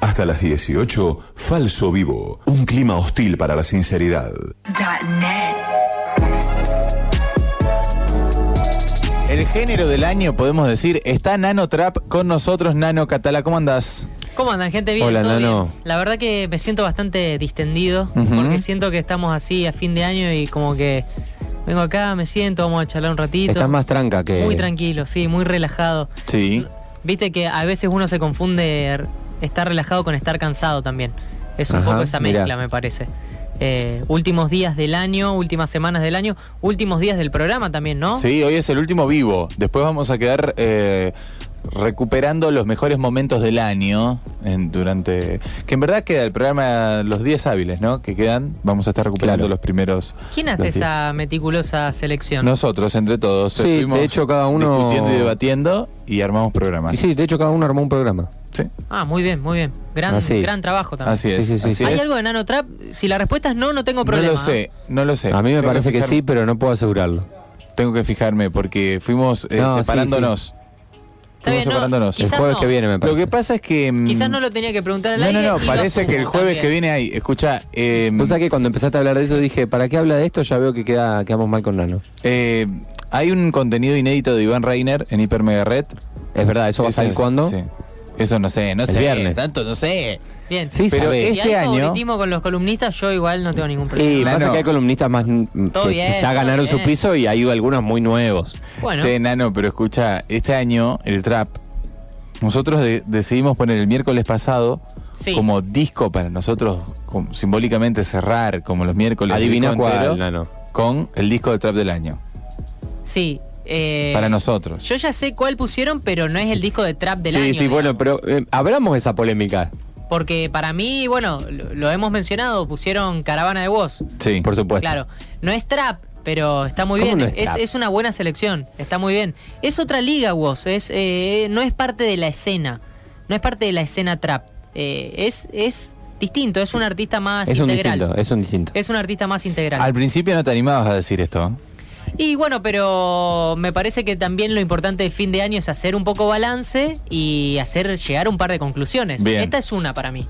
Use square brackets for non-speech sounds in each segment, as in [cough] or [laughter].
Hasta las 18, Falso Vivo. Un clima hostil para la sinceridad. El género del año, podemos decir, está Nano Trap con nosotros. Nano Catala, ¿cómo andás? ¿Cómo andan, gente? Bien, Hola, ¿todo Nano. bien? La verdad que me siento bastante distendido, porque siento que estamos así a fin de año y como que vengo acá, me siento, vamos a charlar un ratito. Estás más tranca que. Muy tranquilo, sí, muy relajado. Sí. Viste que a veces uno se confunde estar relajado con estar cansado también. Es un Ajá, poco esa mirá. mezcla, me parece. Eh, últimos días del año, últimas semanas del año, últimos días del programa también, ¿no? Sí, hoy es el último vivo. Después vamos a quedar eh, recuperando los mejores momentos del año en- durante. Que en verdad queda el programa los 10 hábiles, ¿no? Que quedan. Vamos a estar recuperando Claro. los primeros. ¿Quién hace esa meticulosa selección? Nosotros, entre todos. Sí, estuvimos de hecho, cada uno- Discutiendo y debatiendo y armamos programas. Y sí, de hecho, cada uno armó un programa. Sí, Ah, muy bien, muy bien. Gran, sí. gran trabajo también. Así es. Sí, sí, sí, así sí. ¿Hay es. algo de Nano Trap? Si la respuesta es no, no tengo No problema. lo sé, no lo sé. A mí me Tengo parece que sí, pero no puedo asegurarlo. Tengo que fijarme porque fuimos eh, No, sí, separándonos. No, separándonos. El jueves no. que viene, me Lo parece. que pasa es que. mm, Quizás no lo tenía que preguntar al No, aire. no, no, parece que el jueves también. que viene hay. Escucha, eh, Vos sabés que cuando empezaste a hablar de eso dije, ¿para qué habla de esto? Ya veo que queda, quedamos mal con Nano. eh, hay un contenido inédito de Iván Reiner en Hiper Mega Red. Es verdad, ¿eso va a salir cuándo? sí. Eso no sé, no El sé. viernes. Tanto no sé. Bien. Sí, Pero sabés. Si este hay año- favoritismo con los columnistas, yo igual no tengo ningún problema. Y Nano. pasa que hay columnistas más mm, Todo que, bien, que ya todo ganaron su piso y hay algunos muy nuevos. Bueno, Che, Nano, pero escucha, este año, el trap, nosotros de- decidimos poner el miércoles pasado Sí. como disco para nosotros, como simbólicamente cerrar como los miércoles. Adivina disco entero, cuál, Nano. Con el disco de trap del año. sí. eh, Para nosotros. Yo ya sé cuál pusieron, pero no es el disco de trap del sí, año. sí, bueno, digamos. pero eh, abramos esa polémica, Porque para mí, bueno, lo, lo hemos mencionado, pusieron Caravana de Voz. Sí. por supuesto. Claro, no es trap, pero está muy ¿Cómo bien. no es, es trap? es una buena selección, está muy bien. Es otra liga, Woz, es, eh, no es parte de la escena, no es parte de la escena trap. Eh, es, es distinto, es un artista más es un integral. distinto, es un distinto. Es un artista más integral. Al principio no te animabas a decir esto. Y bueno, pero me parece que también lo importante de fin de año es hacer un poco balance y hacer llegar a un par de conclusiones. Bien. Esta es una para mí.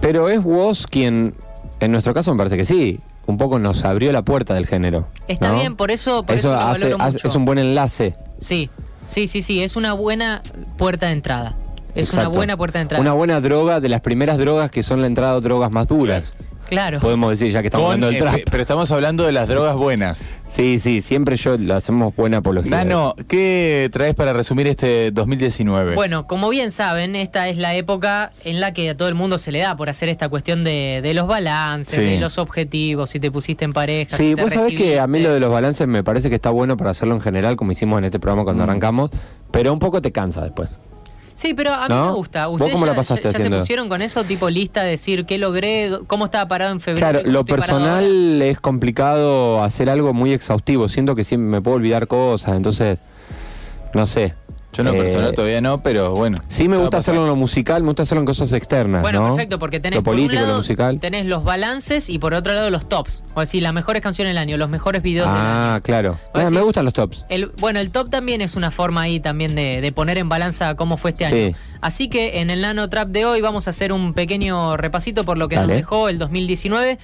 Pero es vos quien, en nuestro caso me parece que sí, un poco nos abrió la puerta del género. Está ¿no? bien, por eso, por eso eso, lo hace- hace- es un buen enlace. Sí, sí, sí, sí, es una buena puerta de entrada. Es una buena puerta de entrada. Una buena droga, de las primeras drogas que son la entrada a drogas más duras. Claro. Podemos decir, ya que estamos Con, hablando del eh, trap. pero estamos hablando de las drogas buenas. Sí, sí, siempre yo lo hacemos buena apología. Nano, ¿qué traes para resumir este 2019? Bueno, como bien saben, esta es la época en la que a todo el mundo se le da por hacer esta cuestión de, de los balances, Sí. de los objetivos, si te pusiste en pareja, Sí, si te vos sabés que a mí lo de los balances me parece que está bueno para hacerlo en general, como hicimos en este programa cuando Mm. arrancamos, pero un poco te cansa después. Sí, pero a mí ¿No? me gusta. ¿Vos ¿Ustedes cómo la ya, pasaste ya- ya se pusieron con eso, tipo lista, de decir qué logré, cómo estaba parado en febrero? Claro, cómo lo personal es complicado hacer algo muy exhaustivo. Siento que siempre me puedo olvidar cosas, entonces, no sé. Yo no Eh, personal todavía no, pero bueno. Sí me gusta hacerlo en lo musical, me gusta hacerlo en cosas externas. Bueno, ¿no? perfecto, porque tenés lo por un político, lado, lo musical. tenés los balances y por otro lado los tops. O decir, las mejores canciones del año, los mejores videos del año. Ah, claro. Ah, decir- me gustan los tops. El, bueno, el top también es una forma ahí también de, de poner en balanza cómo fue este año. Sí. Así que en el Nano Trap de hoy vamos a hacer un pequeño repasito por lo que nos Dale. dejó el 2019.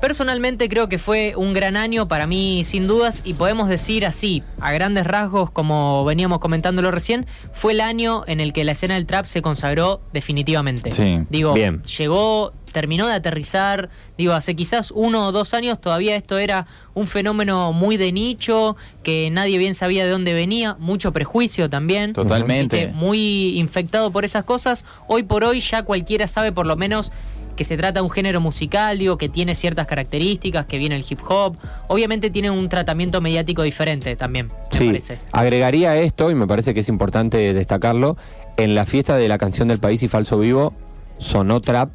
Personalmente creo que fue un gran año para mí sin dudas y podemos decir así, a grandes rasgos como veníamos comentándolo recién, fue el año en el que la escena del trap se consagró definitivamente. Sí. Digo, Bien. llegó, terminó de aterrizar, digo, hace quizás uno o dos años todavía esto era un fenómeno muy de nicho, que nadie bien sabía de dónde venía, mucho prejuicio también. Totalmente. Muy infectado por esas cosas. Hoy por hoy ya cualquiera sabe por lo menos que se trata de un género musical, digo, que tiene ciertas características, que viene el hip hop. Obviamente tiene un tratamiento mediático diferente también, me Sí, parece. agregaría esto, y me parece que es importante destacarlo, en la fiesta de la canción del país y Falso Vivo, sonó trap.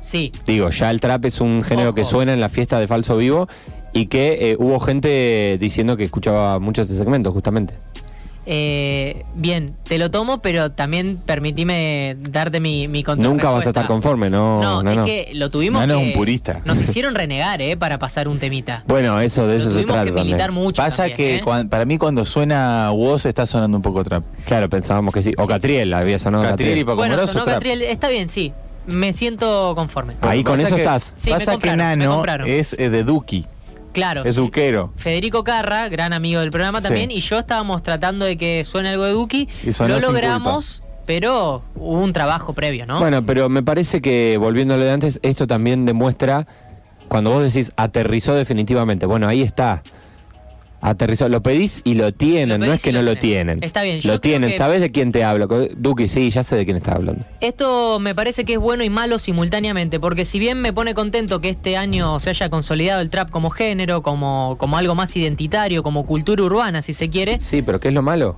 Sí, Digo, ya el trap es un género que suena en la fiesta de Falso Vivo y que eh, hubo gente diciendo que escuchaba mucho ese segmento, justamente. Eh, bien, te lo tomo, pero también permitime darte mi, mi Nunca vas a estar conforme, ¿no? No, no, es no. que lo tuvimos Nano que... es un purista. Nos hicieron renegar, ¿eh? Para pasar un temita. Bueno, eso de Lo eso se tuvimos trata que militar también. mucho Pasa también, que ¿eh? para mí cuando suena Woz está sonando un poco trap. Claro, pensábamos que sí. O Catriel, había sonado Catriel y Catriel. Paco Bueno, Moroso, sonó. Catriel, está bien, sí. Me siento conforme. Ahí con eso que- estás. Sí, me pasa que Nano es eh, de Duki, Claro. es duquero. Federico Carra, gran amigo del programa Sí. también, y yo estábamos tratando de que suene algo de Duki. Y sonó Lo logramos, pero hubo un trabajo previo, ¿no? Bueno, pero me parece que, volviéndole de antes, esto también demuestra, cuando vos decís aterrizó definitivamente, bueno, ahí está. Aterrizó, lo pedís y lo tienen, Lo no es que no lo tienen. Está bien, yo Lo creo tienen, que- ¿sabes de quién te hablo? Duki, sí, ya sé de quién estás hablando. Esto me parece que es bueno y malo simultáneamente, porque si bien me pone contento que este año se haya consolidado el trap como género, como, como algo más identitario, como cultura urbana, si se quiere, Sí, pero ¿qué es lo malo?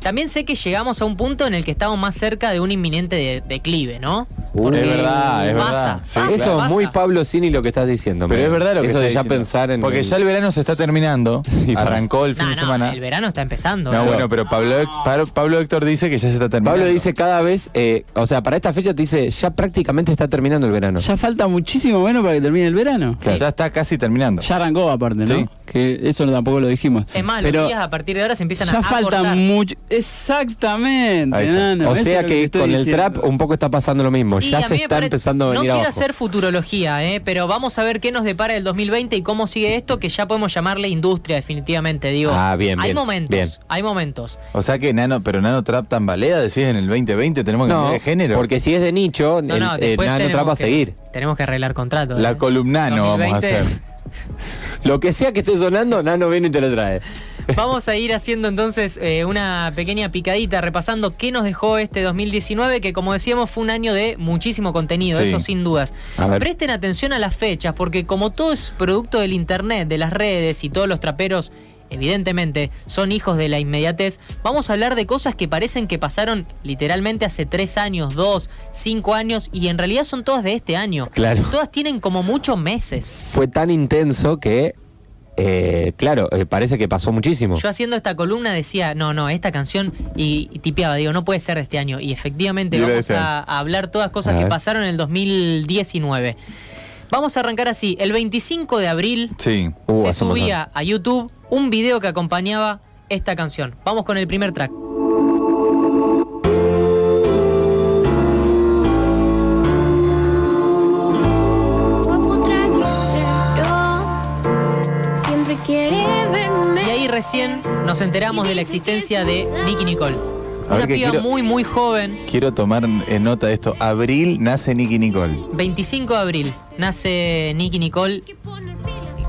también sé que llegamos a un punto en el que estamos más cerca de un inminente de- declive, ¿no? Porque Es verdad, es pasa, verdad. Sí, pasa, Eso es muy Pablo Cini lo que estás diciendo. Pero me- es verdad lo que Eso de ya diciendo. pensar en. Porque el- ya el verano se está terminando. [laughs] Sí, Arrancó el fin No, de no, semana. el verano está empezando. No, ¿eh? bueno, pero Pablo, Pablo, Pablo Héctor dice que ya se está terminando. Pablo dice cada vez, eh, o sea, para esta fecha te dice, ya prácticamente está terminando el verano. Ya falta muchísimo menos para que termine el verano. O sea, ya está casi terminando. Ya arrancó aparte, ¿no? Sí. Que eso tampoco lo dijimos. Es más, Pero los días a partir de ahora se empiezan ya a falta acortar. mucho. Exactamente, o sea que, con el trap un poco está pasando lo mismo. Ya se está pare- empezando a venir No quiero abajo. hacer futurología, ¿eh? pero vamos a ver qué nos depara el 2020 y cómo sigue esto, que ya podemos llamarle industria definitivamente. Digo, Ah, bien, hay bien, momentos, bien. hay momentos. O sea que Nano, pero Nano Trap tambalea, decís en el 2020 tenemos que No, cambiar de género. porque si es de nicho, No, el, no, eh, Nano Trap va a seguir. Tenemos que arreglar contratos. La ¿eh? columnano vamos a 2020. hacer. [laughs] Lo que sea que esté sonando, Nano viene y te lo trae. Vamos a ir haciendo entonces eh, una pequeña picadita, repasando qué nos dejó este 2019, que como decíamos fue un año de muchísimo contenido, Sí. eso sin dudas. Presten atención a las fechas, porque como todo es producto del internet, de las redes y todos los traperos, evidentemente, son hijos de la inmediatez, vamos a hablar de cosas que parecen que pasaron literalmente hace tres años, dos, cinco años, y en realidad son todas de este año. Claro. Todas tienen como muchos meses. Fue tan intenso que, eh, claro, eh, parece que pasó muchísimo. Yo haciendo esta columna decía, no, no, esta canción, y, y tipeaba, digo, no puede ser de este año. Y efectivamente vamos a, a hablar todas cosas A que ver. pasaron en el 2019. Vamos a arrancar así. El 25 de abril Sí. Uh, se subía a YouTube un video que acompañaba esta canción. Vamos con el primer track. Recién nos enteramos de la existencia de Nicky Nicole. A ver Una que piba quiero- muy, muy joven. Quiero tomar en nota de esto. Abril nace Nicky Nicole. 25 de abril nace Nicky Nicole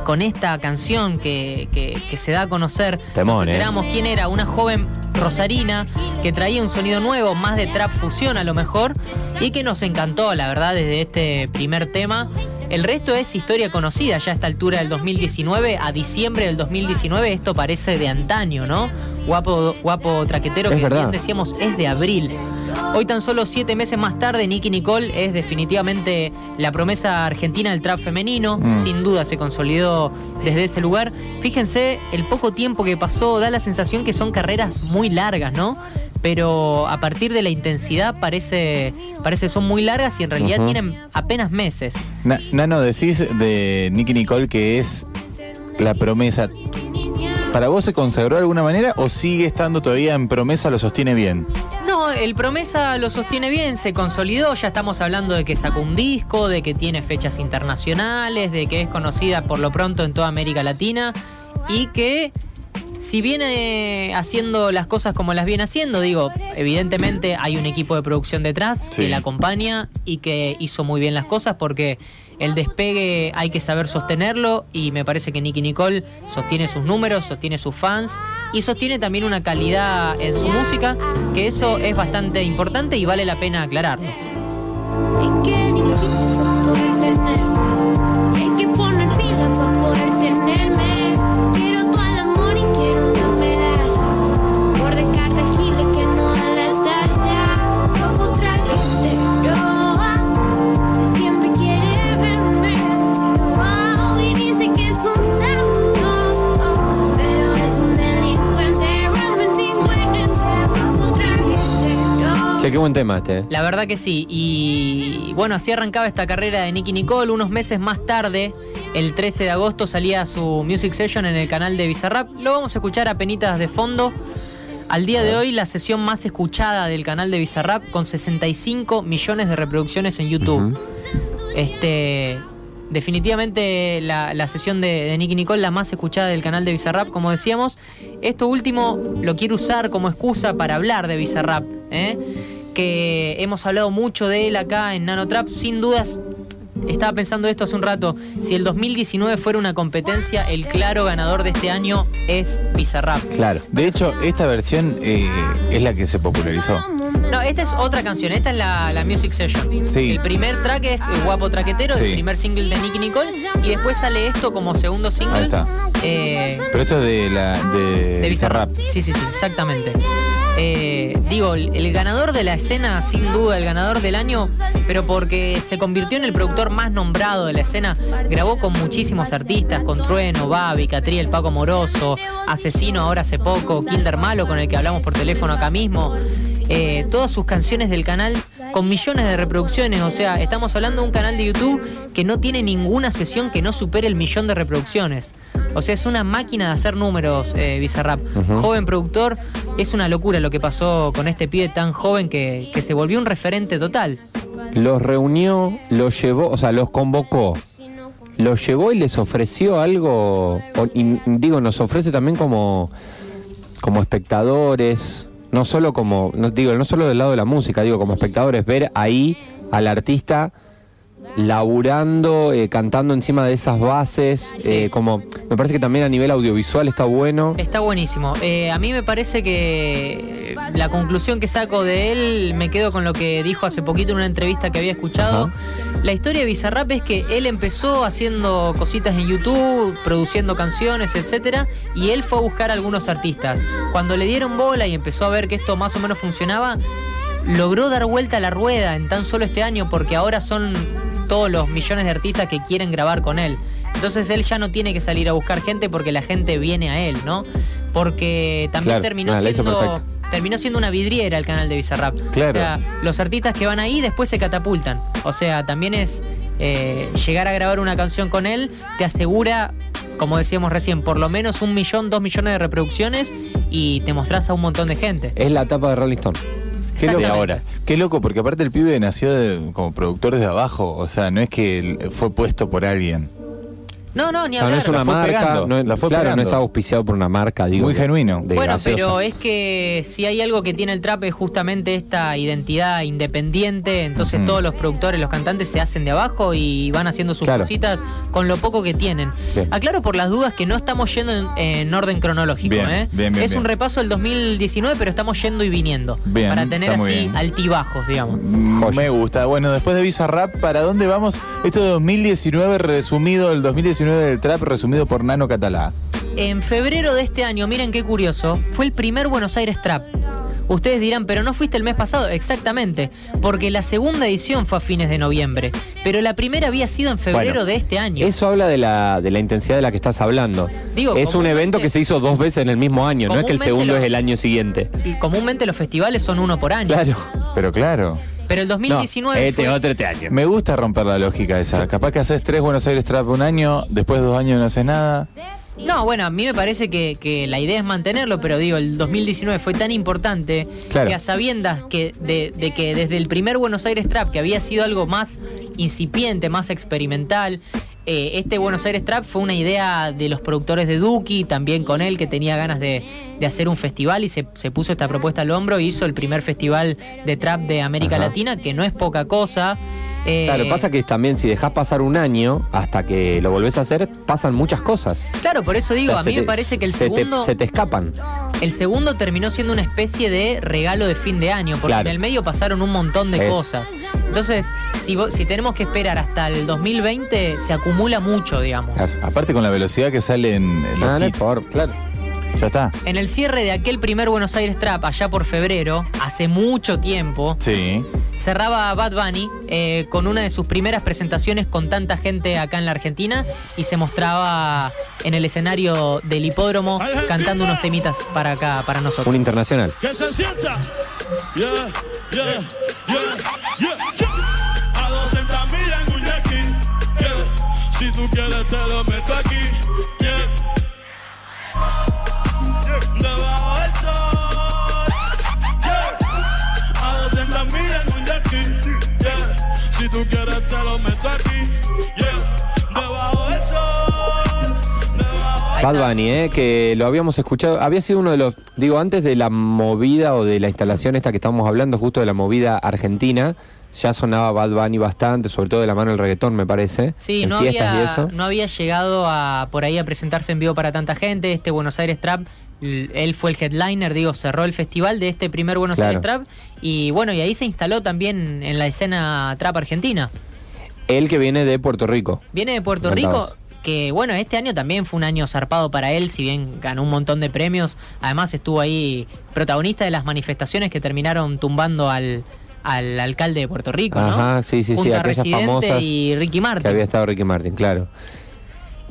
con esta canción que, que- que se da a conocer. Temón, Nos eh. enteramos quién era, una joven rosarina que traía un sonido nuevo, más de trap fusión a lo mejor, y que nos encantó, la verdad, desde este primer tema. El resto es historia conocida ya a esta altura del 2019, a diciembre del 2019, esto parece de antaño, ¿no? Guapo, guapo traquetero Es que verdad. bien decíamos es de abril. Hoy tan solo siete meses más tarde, Nicky Nicole es definitivamente la promesa argentina del trap femenino. Mm. Sin duda se consolidó desde ese lugar. Fíjense, el poco tiempo que pasó da la sensación que son carreras muy largas, ¿no? Pero a partir de la intensidad parece, parece que son muy largas y en realidad tienen apenas meses. Na- Nano, decís de Nicky Nicole que es la promesa. ¿Para vos se consagró de alguna manera o sigue estando todavía en promesa, lo sostiene bien? No, el promesa lo sostiene bien, se consolidó, ya estamos hablando de que sacó un disco, de que tiene fechas internacionales, de que es conocida por lo pronto en toda América Latina y que si viene haciendo las cosas como las viene haciendo, digo, evidentemente hay un equipo de producción detrás Sí. que la acompaña y que hizo muy bien las cosas porque el despegue hay que saber sostenerlo y me parece que Nicky Nicole sostiene sus números, sostiene sus fans y sostiene también una calidad en su música que eso es bastante importante y vale la pena aclararlo. Qué buen tema este. eh. La verdad que sí. Y bueno, así arrancaba esta carrera de Nicky Nicole. Unos meses más tarde, el 13 de agosto, salía su Music Session en el canal de Bizarrap. Lo vamos a escuchar a penitas de fondo. Al día de hoy, la sesión más escuchada del canal de Bizarrap con 65 millones de reproducciones en YouTube. Este. Definitivamente la, la sesión de, de Nicky Nicole, la más escuchada del canal de Bizarrap, como decíamos. Esto último lo quiero usar como excusa para hablar de Bizarrap, ¿eh? Que hemos hablado mucho de él acá en Nanotrap. Sin dudas, estaba pensando esto hace un rato. Si el 2019 fuera una competencia, el claro ganador de este año es Bizarrap. Claro. De hecho, esta versión eh, es la que se popularizó. No, esta es otra canción, esta es la, la Music Session. Sí. El primer track es El Guapo Traquetero, el primer single de Nicky Nicole, y después sale esto como segundo single. Ahí está. Eh, Pero esto es de la de, de. Bizarrap. Sí, sí, sí, exactamente. Eh, digo, el, ganador de la escena, sin duda, el ganador del año, pero porque se convirtió en el productor más nombrado de la escena, grabó con muchísimos artistas, con Trueno, Babi, Catriel, Paco Moroso, Asesino ahora hace poco, Kinder Malo con el que hablamos por teléfono acá mismo. Eh, todas sus canciones del canal con millones de reproducciones, o sea, estamos hablando de un canal de YouTube que no tiene ninguna sesión que no supere el millón de reproducciones. O sea, es una máquina de hacer números, eh, Bizarrap. Joven productor, es una locura lo que pasó con este pibe tan joven que, que se volvió un referente total. Los reunió, los llevó, o sea, los convocó. Los llevó y les ofreció algo. o- y digo, nos ofrece también como, como espectadores. No solo como, no, digo, no solo del lado de la música, digo, como espectadores, ver ahí al artista laburando, eh, cantando encima de esas bases, Sí. eh, como me parece que también a nivel audiovisual está bueno. Está buenísimo. Eh, a mí me parece que la conclusión que saco de él, me quedo con lo que dijo hace poquito en una entrevista que había escuchado. La historia de Bizarrap es que él empezó haciendo cositas en YouTube, produciendo canciones, etcétera, y él fue a buscar a algunos artistas. Cuando le dieron bola y empezó a ver que esto más o menos funcionaba, logró dar vuelta a la rueda en tan solo este año porque ahora son todos los millones de artistas que quieren grabar con él. Entonces él ya no tiene que salir a buscar gente porque la gente viene a él, ¿no? Porque también Claro, terminó ah, siendo terminó siendo una vidriera el canal de Bizarrap. Claro. O sea, los artistas que van ahí después se catapultan. O sea, también es eh, llegar a grabar una canción con él te asegura, como decíamos recién, por lo menos un millón, dos millones de reproducciones y te mostrás a un montón de gente. Es la tapa de Rolling Stone. Qué loco, Exactamente. qué loco, porque aparte el pibe nació de- como productor desde abajo, o sea, no es que fue puesto por alguien. No, no, ni No, no hablar. es una La marca, pegando, no, es- la fue claro, pegando. no está auspiciado por una marca, digo. Muy genuino. de Bueno, pero es que si hay algo que tiene el trap es justamente esta identidad independiente, entonces todos los productores, los cantantes se hacen de abajo y van haciendo sus Claro. cositas con lo poco que tienen. Bien. Aclaro por las dudas que no estamos yendo en, en orden cronológico, Bien, ¿eh? bien, bien, es un repaso del 2019, pero estamos yendo y viniendo Bien, para tener así bien. altibajos, digamos. Mm, Joya. Me gusta. Bueno, después de Bizarrap, ¿para dónde vamos? Esto de 2019 resumido, el 2019 del trap resumido por Nano Catalá. En febrero de este año, miren qué curioso, fue el primer Buenos Aires Trap. Ustedes dirán, pero no fuiste el mes pasado. Exactamente, porque la segunda edición fue a fines de noviembre, pero la primera había sido en febrero Bueno, de este año. Eso habla de la, de la intensidad de la que estás hablando. Digo, es un evento que se hizo dos veces en el mismo año, no es que el segundo lo- es el año siguiente. Y comúnmente los festivales son uno por año. Claro. Pero claro, Pero el 2019 no, este fue- otro este año. me gusta romper la lógica esa. Capaz que haces tres Buenos Aires Trap un año, después de dos años no haces nada. No, bueno, a mí me parece que, que la idea es mantenerlo, pero digo, el 2019 fue tan importante Claro. que a sabiendas que de, de que desde el primer Buenos Aires Trap, que había sido algo más incipiente, más experimental, eh, este Buenos Aires Trap fue una idea de los productores de Duki, también con él, que tenía ganas de, de hacer un festival y se, se puso esta propuesta al hombro y hizo el primer festival de trap de América Ajá. Latina, que no es poca cosa. Eh, Claro, pasa que también si dejas pasar un año hasta que lo volvés a hacer, pasan muchas cosas. Claro, por eso digo, O sea, a mí me parece que el se te- segundo... se te escapan. El segundo terminó siendo una especie de regalo de fin de año, porque Claro. en el medio pasaron un montón de Es. cosas. Entonces, si, tenemos que esperar hasta el 2020, se acumula mucho, digamos. Claro. Aparte con la velocidad que salen los Ah, hits. por- claro. Ya está. En el cierre de aquel primer Buenos Aires Trap, allá por febrero, hace mucho tiempo, Sí. cerraba Bad Bunny eh, con una de sus primeras presentaciones con tanta gente acá en la Argentina y se mostraba en el escenario del hipódromo cantando unos temitas para acá, para nosotros. Un internacional. que se sienta. Yeah, yeah, yeah, yeah, yeah. A 200 millas en un yaqui. Yeah. Si tú quieres te lo meto aquí. Bad Bunny, ¿eh? que lo habíamos escuchado, había sido uno de los, digo, antes de la movida o de la instalación esta que estábamos hablando, justo de la movida argentina, ya sonaba Bad Bunny bastante, sobre todo de la mano del reggaetón, me parece. Sí, en no fiestas había, y eso. no había llegado a por ahí a presentarse en vivo para tanta gente. Este Buenos Aires Trap, él fue el headliner, digo, cerró el festival de este primer Buenos Claro. Aires Trap. Y bueno, y ahí se instaló también en la escena trap argentina. Él que viene de Puerto Rico. Viene de Puerto. Rico, que bueno, este año también fue un año zarpado para él, si bien ganó un montón de premios. Además estuvo ahí protagonista de las manifestaciones que terminaron tumbando al, al alcalde de Puerto Rico, ¿no? Ajá, sí, sí, sí, Junto a aquellas Residente famosas y Ricky Martin. Que había estado Ricky Martin, claro.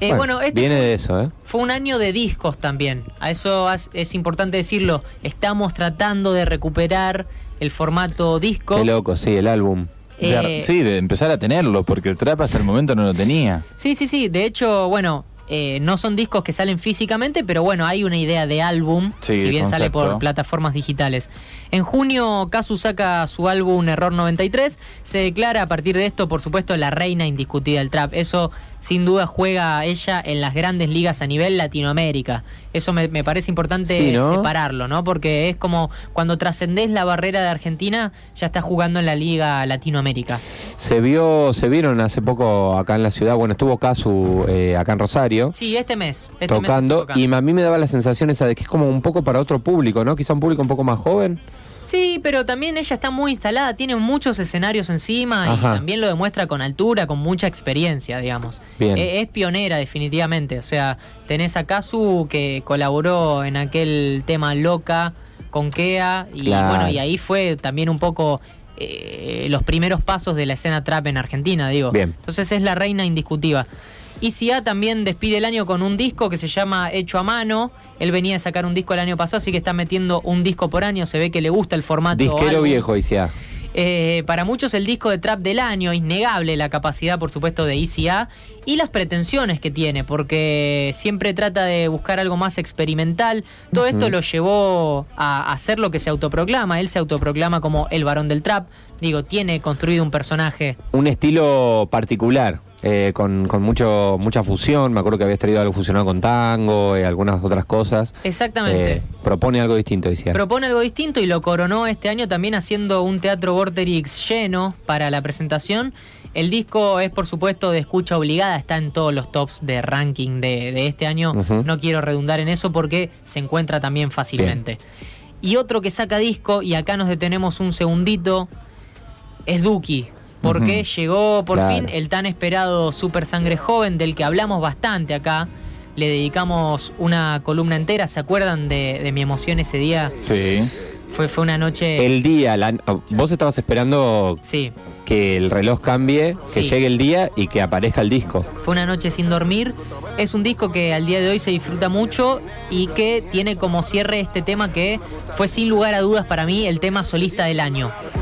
Eh, bueno, este viene fue- de eso, ¿eh? Fue un año de discos también. A eso as- es importante decirlo. Estamos tratando de recuperar el formato disco. Qué loco, sí, el álbum. De Eh, sí, de empezar a tenerlo, porque el trap hasta el momento no lo tenía. Sí, sí, sí. De hecho, bueno, eh, no son discos que salen físicamente, pero bueno, hay una idea de álbum, Sí, si bien sale por plataformas digitales. En junio, Kazu saca su álbum Error 93. Se declara a partir de esto, por supuesto, la reina indiscutida del trap. Eso, sin duda, juega ella en las grandes ligas a nivel Latinoamérica. Eso me, me parece importante Sí, ¿no? separarlo, ¿no? Porque es como cuando trascendés la barrera de Argentina, ya estás jugando en la liga Latinoamérica. Se vio, se vieron hace poco acá en la ciudad, bueno, estuvo Casu eh, acá en Rosario. Sí, este mes. este mes estoy tocando, y a mí me daba la sensación esa de que es como un poco para otro público, ¿no? Quizá un público un poco más joven. Sí, pero también ella está muy instalada, tiene muchos escenarios encima Ajá. y también lo demuestra con altura, con mucha experiencia, digamos. Bien. Eh, es pionera definitivamente, o sea, tenés a Kazu que colaboró en aquel tema Loca con Kea y Claro. bueno, y ahí fue también un poco eh, los primeros pasos de la escena trap en Argentina, digo. Bien. Entonces es la reina indiscutida. ICA también despide el año con un disco que se llama Hecho a Mano. Él venía a sacar un disco el año pasado, así que está metiendo un disco por año. Se ve que le gusta el formato. Disquero viejo, ICA. Eh, para muchos el disco de trap del año, innegable la capacidad por supuesto de ICA y las pretensiones que tiene, porque siempre trata de buscar algo más experimental. Todo esto lo llevó a hacer lo que se autoproclama, él se autoproclama como el varón del trap, digo, tiene construido un personaje. Un estilo particular, eh, con, con mucho, mucha fusión. Me acuerdo que habías traído algo fusionado con tango y algunas otras cosas. Exactamente. Eh, propone algo distinto, decía. Propone algo distinto y lo coronó este año también haciendo un teatro Vorterix lleno para la presentación. El disco es por supuesto de escucha obligada, está en todos los tops de ranking de, de este año. No quiero redundar en eso porque se encuentra también fácilmente. Y otro que saca disco, y acá nos detenemos un segundito, es Duki. Porque llegó por Claro. fin el tan esperado Super Sangre Joven, del que hablamos bastante acá. Le dedicamos una columna entera. ¿Se acuerdan de, de mi emoción ese día? Sí. Fue, fue una noche. El día, la- vos estabas esperando Sí, que el reloj cambie, que Sí. llegue el día y que aparezca el disco. fue una noche sin dormir. Es un disco que al día de hoy se disfruta mucho y que tiene como cierre este tema que fue sin lugar a dudas para mí el tema solista del año.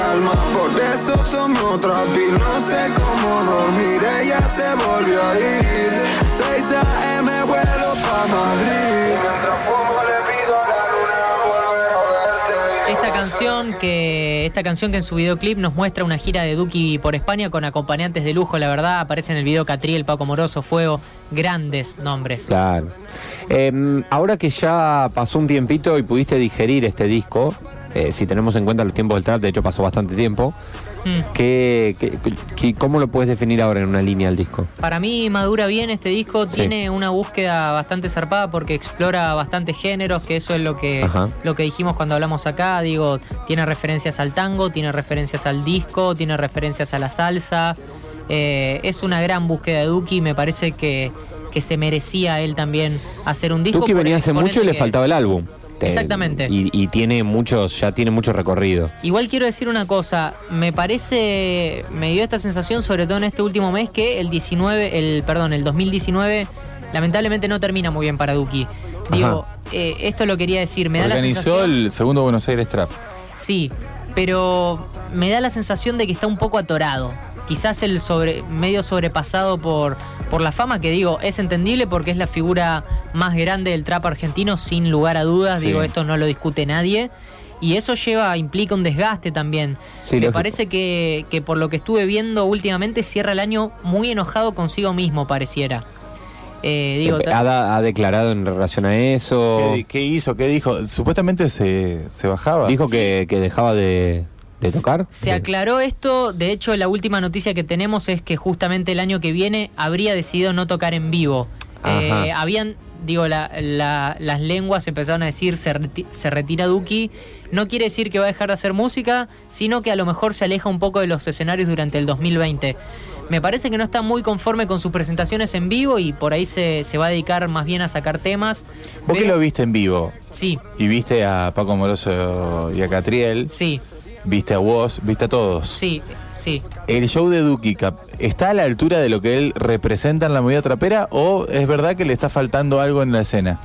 calma, por eso tomé otra pill No sé cómo dormir, ella se volvió a ir. 6 a.m. vuelo pa' Madrid. Mientras fumo le pido a la luna volver a verte. Esta canción que esta canción que en su videoclip nos muestra una gira de Duki por España con acompañantes de lujo, la verdad, aparece en el video Catriel, Paco Moroso, Fuego, grandes nombres. Claro. Eh, ahora que ya pasó un tiempito y pudiste digerir este disco, eh, si tenemos en cuenta los tiempos del trap, de hecho pasó bastante tiempo, Mm. ¿Qué, qué- qué- cómo lo puedes definir ahora en una línea al disco? Para mí madura bien este disco, Sí. tiene una búsqueda bastante zarpada porque explora bastantes géneros, que eso es lo que, Ajá. lo que dijimos cuando hablamos acá, digo, tiene referencias al tango, tiene referencias al disco, tiene referencias a la salsa, eh, es una gran búsqueda de Duki, me parece que, que se merecía él también hacer un disco. El venía hace mucho y le faltaba el álbum. Te- Exactamente. Y, y tiene muchos, ya tiene mucho recorrido. Igual quiero decir una cosa, me parece, me dio esta sensación, sobre todo en este último mes, que el 19, el, perdón, el 2019, lamentablemente no termina muy bien para Duki. Digo, eh, esto lo quería decir, me da la Organizó sensación. el segundo Buenos Aires Trap. Sí, pero me da la sensación de que está un poco atorado. Quizás el sobre, medio sobrepasado por, por la fama, que digo, es entendible porque es la figura más grande del trap argentino, sin lugar a dudas. Sí. Digo, esto no lo discute nadie. Y eso lleva, implica un desgaste también. Sí, Me lógico. parece que, que por lo que estuve viendo últimamente, cierra el año muy enojado consigo mismo, pareciera. Eh, digo, Eh, ha, da- ha declarado en relación a eso. ¿Qué, qué hizo? ¿Qué dijo? Supuestamente se, se bajaba. Dijo que, que dejaba de, de tocar. Se aclaró esto, de hecho la última noticia que tenemos es que justamente el año que viene habría decidido no tocar en vivo. Eh, habían, digo, la- la- las lenguas empezaron a decir se, reti- se retira Duki. No quiere decir que va a dejar de hacer música, sino que a lo mejor se aleja un poco de los escenarios durante el 2020. Me parece que no está muy conforme con sus presentaciones en vivo y por ahí se, se va a dedicar más bien a sacar temas. ¿Vos que Pero- lo viste en vivo? Sí, Y viste a Paco Moroso y a Catriel. sí, Viste a vos, viste a todos. sí, sí. ¿El show de Duki Cap está a la altura de lo que él representa en la movida trapera o es verdad que le está faltando algo en la escena?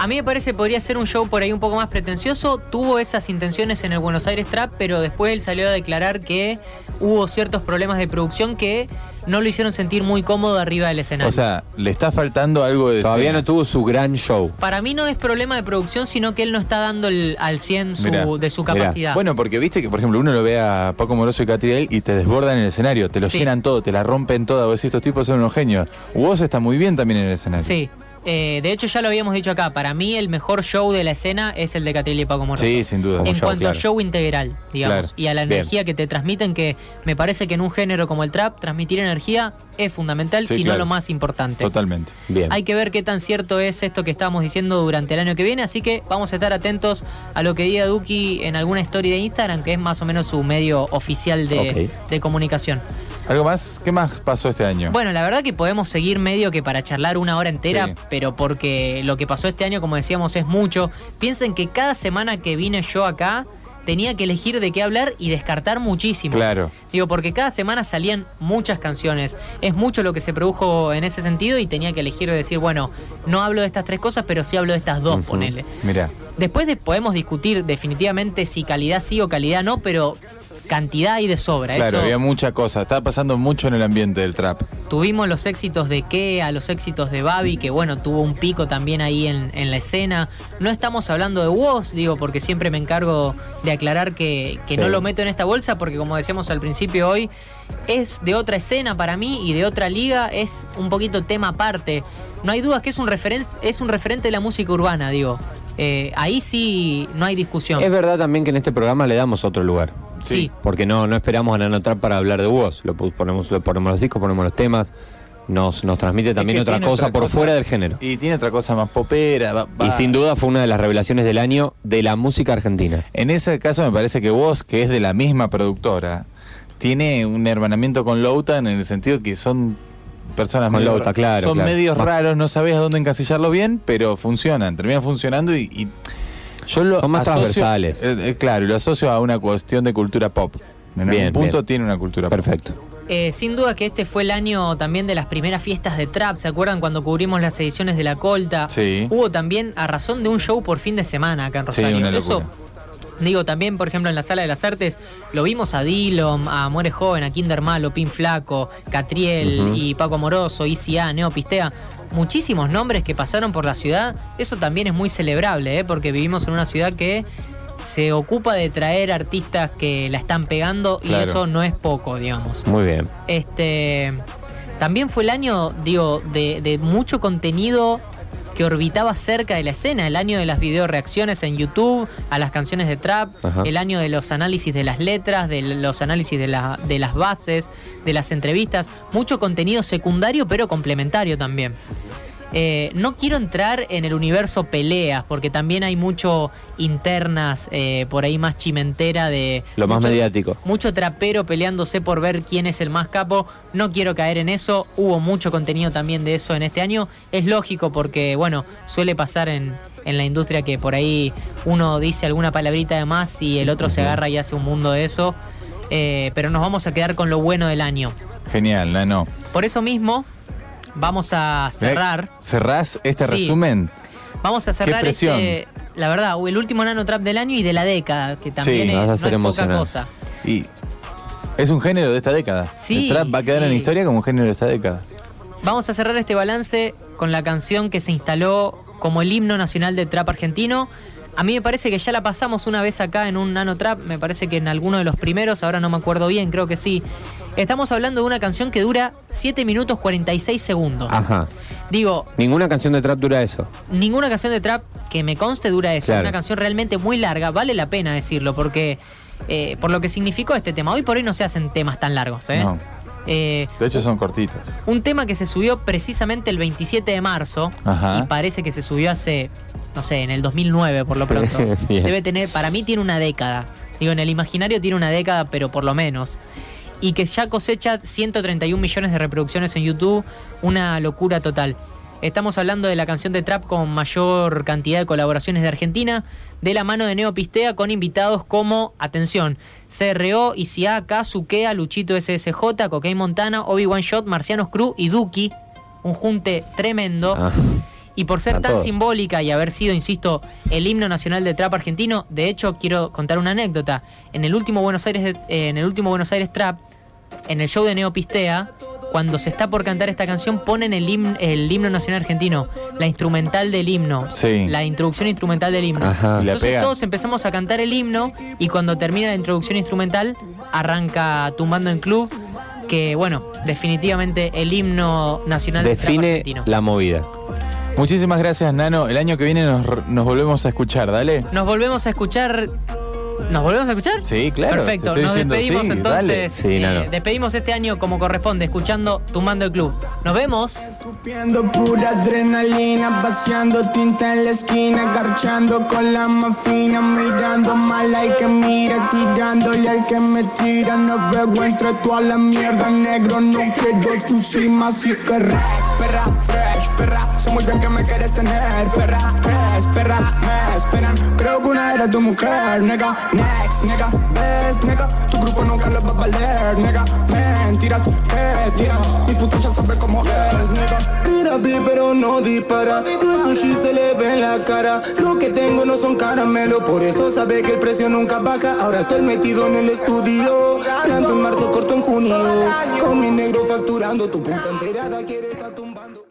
A mí me parece que podría ser un show por ahí un poco más pretencioso. Tuvo esas intenciones en el Buenos Aires Trap, pero después él salió a declarar que hubo ciertos problemas de producción que no lo hicieron sentir muy cómodo arriba del escenario. O sea, le está faltando algo de Todavía escena. no tuvo su gran show. Para mí no es problema de producción, sino que él no está dando el- al 100 su- Mirá, de su mirá. capacidad. Bueno, porque viste que, por ejemplo, uno lo ve a Paco Moroso y Catriel y te desbordan en el escenario, te lo Sí. llenan todo, te la rompen toda. Vos decís, estos tipos son unos genios. Vos está muy bien también en el escenario. Sí. Eh, de hecho, ya lo habíamos dicho acá. Para mí, el mejor show de la escena es el de Catriel y Paco Moroso. Sí, sin duda. en show, cuanto claro. a show integral, digamos, Claro. y a la Bien. energía que te transmiten, que me parece que en un género como el trap, transmitir energía es fundamental, Sí, si claro. no lo más importante. Totalmente. Bien. Hay que ver qué tan cierto es esto que estamos diciendo durante el año que viene, así que vamos a estar atentos a lo que diga Duki en alguna story de Instagram, que es más o menos su medio oficial de comunicación. ¿Algo más? ¿Qué más pasó este año? Bueno, la verdad que podemos seguir medio que para charlar una hora entera, Sí. pero porque lo que pasó este año, como decíamos, es mucho. Piensen que cada semana que vine yo acá tenía que elegir de qué hablar y descartar muchísimo. Claro. Digo, porque cada semana salían muchas canciones. Es mucho lo que se produjo en ese sentido y tenía que elegir de decir, bueno, no hablo de estas tres cosas, pero sí hablo de estas dos, Ujú. ponele. Mira. Después de, podemos discutir definitivamente si calidad sí o calidad no, pero cantidad hay de sobra. Claro, Eso- había mucha cosa. Estaba pasando mucho en el ambiente del trap. Tuvimos los éxitos de Kea, los éxitos de Babi, que bueno, tuvo un pico también ahí en, en la escena. No estamos hablando de Woz, digo, porque siempre me encargo de aclarar que, que no lo meto en esta bolsa, porque como decíamos al principio hoy, es de otra escena para mí y de otra liga, es un poquito tema aparte. No hay dudas que es un, referen es un referente de la música urbana, digo. Eh, ahí sí no hay discusión. Es verdad también que en este programa le damos otro lugar. Sí. Porque no, no esperamos a Nano Trap para hablar de vos. Lo pu- ponemos, ponemos los discos, ponemos los temas. Nos, nos transmite también que otra tiene cosa por fuera del género. Y tiene otra cosa más popera. va- Y va- sin duda fue una de las revelaciones del año de la música argentina. En ese caso me parece que vos, que es de la misma productora, tiene un hermanamiento con Louta en el sentido que son personas Con medio- Louta, claro, son claro. medios Más- raros, no sabés a dónde encasillarlo bien, pero funcionan, terminan funcionando y, y yo lo Son más asocio- transversales. eh, eh, claro, y lo asocio a una cuestión de cultura pop. En Bien, algún punto bien. tiene una cultura pop. Perfecto. Eh, sin duda que este fue el año también de las primeras fiestas de trap. ¿Se acuerdan cuando cubrimos las ediciones de La Colta? Sí. Hubo también a razón de un show por fin de semana acá en Sí, Rosario. una Eso, locura. digo, también, por ejemplo, en la Sala de las Artes, lo vimos a Dillom, a Muere Joven, a Kinder Malo, Pin Flaco, Catriel y Paco Amoroso, ICA, Neo Pistea. Muchísimos nombres que pasaron por la ciudad. Eso también es muy celebrable, ¿eh? porque vivimos en una ciudad que se ocupa de traer artistas que la están pegando y Claro. eso no es poco, digamos. Muy bien. Este también fue el año, digo, de, de mucho contenido que orbitaba cerca de la escena, el año de las videoreacciones en YouTube a las canciones de trap, Ajá. el año de los análisis de las letras, de los análisis de, la- de las bases, de las entrevistas, mucho contenido secundario pero complementario también. Eh, no quiero entrar en el universo peleas, porque también hay mucho internas, eh, por ahí más chimentera de... Lo más mucho- mediático. Mucho trapero peleándose por ver quién es el más capo. No quiero caer en eso. Hubo mucho contenido también de eso en este año. Es lógico porque, bueno, suele pasar en, en la industria que por ahí uno dice alguna palabrita de más y el otro se agarra y hace un mundo de eso. Eh, pero nos vamos a quedar con lo bueno del año. Genial, Nano. Por eso mismo, vamos a cerrar. ¿Cerrás este Sí. resumen? Vamos a cerrar presión. este, la verdad, el último nano trap del año y de la década, que también Sí, es, vas a no hacer es poca cosa. Y es un género de esta década. Sí, El trap va a quedar en la historia como un género de esta década. Vamos a cerrar este balance con la canción que se instaló como el himno nacional del trap argentino. A mí me parece que ya la pasamos una vez acá en un nano trap, me parece que en alguno de los primeros, ahora no me acuerdo bien, creo que sí. Estamos hablando de una canción que dura 7 minutos 46 segundos. Ajá. Digo, Ninguna canción de trap dura eso. ninguna canción de trap que me conste dura eso. Claro. Una canción realmente muy larga, vale la pena decirlo, porque eh, por lo que significó este tema. Hoy por hoy no se hacen temas tan largos, ¿eh? No. Eh, De hecho son cortitos. un tema que se subió precisamente el 27 de marzo Ajá. y parece que se subió hace, no sé, en el 2009 por lo [laughs] pronto. Debe tener, para mí tiene una década. Digo, en el imaginario tiene una década, pero por lo menos. Y que ya cosecha 131 millones de reproducciones en YouTube, una locura total. Estamos hablando de la canción de trap con mayor cantidad de colaboraciones de Argentina, de la mano de Neopistea con invitados como, atención, CRO, ICA, Sukea, Luchito SSJ, Cocaine Montana, Obi-Wan Shot, Marcianos Cruz y Duki. Un junte tremendo. Ah. Y por ser A tan todos. simbólica y haber sido, insisto, el himno nacional del trap argentino, de hecho quiero contar una anécdota. En el último Buenos Aires, eh, en el último Buenos Aires Trap, en el show de Neopistea, cuando se está por cantar esta canción, ponen el, himn- el himno nacional argentino, la instrumental del himno, Sí. la introducción instrumental del himno. Ajá. Entonces todos empezamos a cantar el himno y cuando termina la introducción instrumental arranca Tumbando en Club, que bueno, definitivamente el himno nacional del trap Define argentino. la movida. Muchísimas gracias, Nano. El año que viene nos, nos volvemos a escuchar, dale. Nos volvemos a escuchar. ¿Nos volvemos a escuchar? Sí, claro. Perfecto, nos diciendo, despedimos sí, entonces. dale. Sí, eh, Nano. despedimos este año como corresponde, escuchando Tumbando el Club. Nos vemos. Escupiendo pura adrenalina, vaciando tinta en la esquina, garchando con la más fina, mirando mal al que mira, tirándole al que me tira. No veo entre toda la mierda, negro, no quiero tu cima, así que rap, perra, sé muy bien que me quieres tener, perra, tres perras me esperan, creo que una era tu mujer, nega, next, nega, ves, nega, tu grupo nunca lo va a valer, nega, mentiras, tiran, mi puta ya sabe cómo es, nega. Tira bien, pero no dispara, un shit, se le ve en la cara, lo que tengo no son caramelos, por eso sabe que el precio nunca baja, ahora estoy metido en el estudio, tanto en marzo, corto en junio, con mi negro facturando, tu puta enterada quiere estar tumbando.